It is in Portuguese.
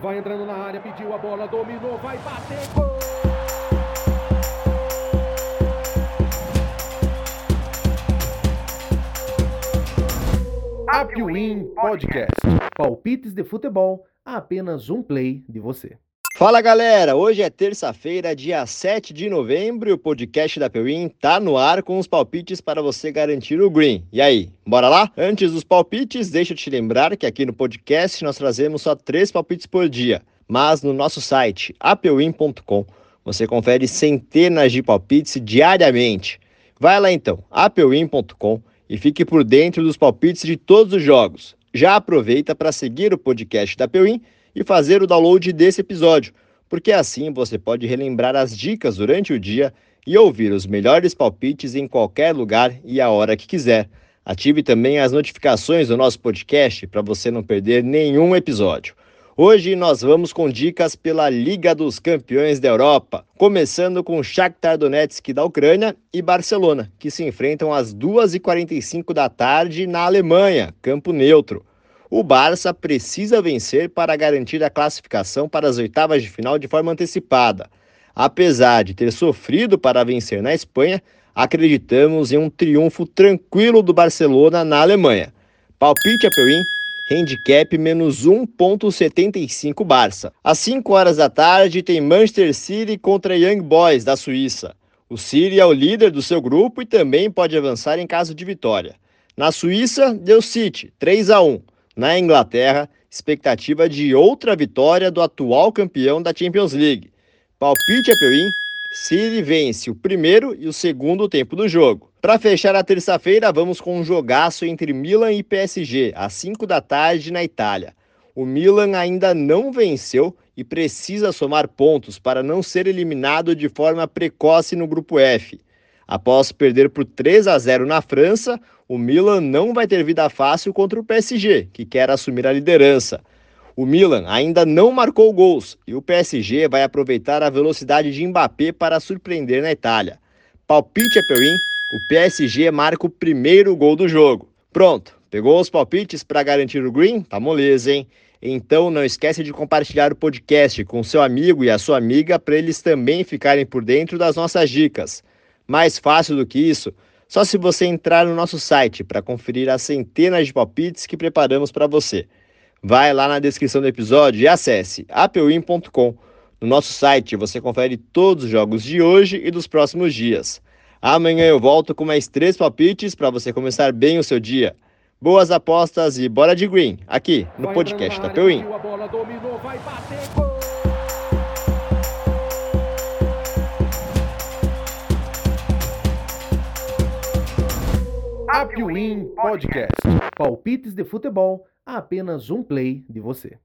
Vai entrando na área, pediu a bola, dominou, vai bater, gol! Apwin Podcast. Palpites de futebol a apenas um play de você. Fala galera, hoje é terça-feira, dia 7 de novembro e o podcast da Pewin tá no ar com os palpites para você garantir o green. E aí, bora lá? Antes dos palpites, deixa eu te lembrar que aqui no podcast nós trazemos só três palpites por dia, mas no nosso site apewin.com você confere centenas de palpites diariamente. Vai lá então, apewin.com e fique por dentro dos palpites de todos os jogos. Já aproveita para seguir o podcast da Pewin e fazer o download desse episódio, porque assim você pode relembrar as dicas durante o dia e ouvir os melhores palpites em qualquer lugar e a hora que quiser. Ative também as notificações do nosso podcast para você não perder nenhum episódio. Hoje nós vamos com dicas pela Liga dos Campeões da Europa, começando com Shakhtar Donetsk da Ucrânia e Barcelona, que se enfrentam às 2h45 da tarde na Alemanha, campo neutro. O Barça precisa vencer para garantir a classificação para as oitavas de final de forma antecipada. Apesar de ter sofrido para vencer na Espanha, acreditamos em um triunfo tranquilo do Barcelona na Alemanha. Palpite a Pewin, handicap menos 1.75 Barça. Às 5 horas da tarde tem Manchester City contra Young Boys da Suíça. O City é o líder do seu grupo e também pode avançar em caso de vitória. Na Suíça, deu City, 3 a 1. Na Inglaterra, expectativa de outra vitória do atual campeão da Champions League. Palpite a Pewin, City vence o primeiro e o segundo tempo do jogo. Para fechar a terça-feira, vamos com um jogaço entre Milan e PSG, às 5 da tarde na Itália. O Milan ainda não venceu e precisa somar pontos para não ser eliminado de forma precoce no grupo F. Após perder por 3 a 0 na França, o Milan não vai ter vida fácil contra o PSG, que quer assumir a liderança. O Milan ainda não marcou gols e o PSG vai aproveitar a velocidade de Mbappé para surpreender na Itália. Palpite é Perim, o PSG marca o primeiro gol do jogo. Pronto, pegou os palpites para garantir o green? Tá moleza, hein? Então não esquece de compartilhar o podcast com seu amigo e a sua amiga para eles também ficarem por dentro das nossas dicas. Mais fácil do que isso, só se você entrar no nosso site para conferir as centenas de palpites que preparamos para você. Vai lá na descrição do episódio e acesse apewin.com. No nosso site você confere todos os jogos de hoje e dos próximos dias. Amanhã eu volto com mais três palpites para você começar bem o seu dia. Boas apostas e bora de green, aqui no podcast da Pewin. Apwin Podcast. Palpites de futebol a apenas um play de você.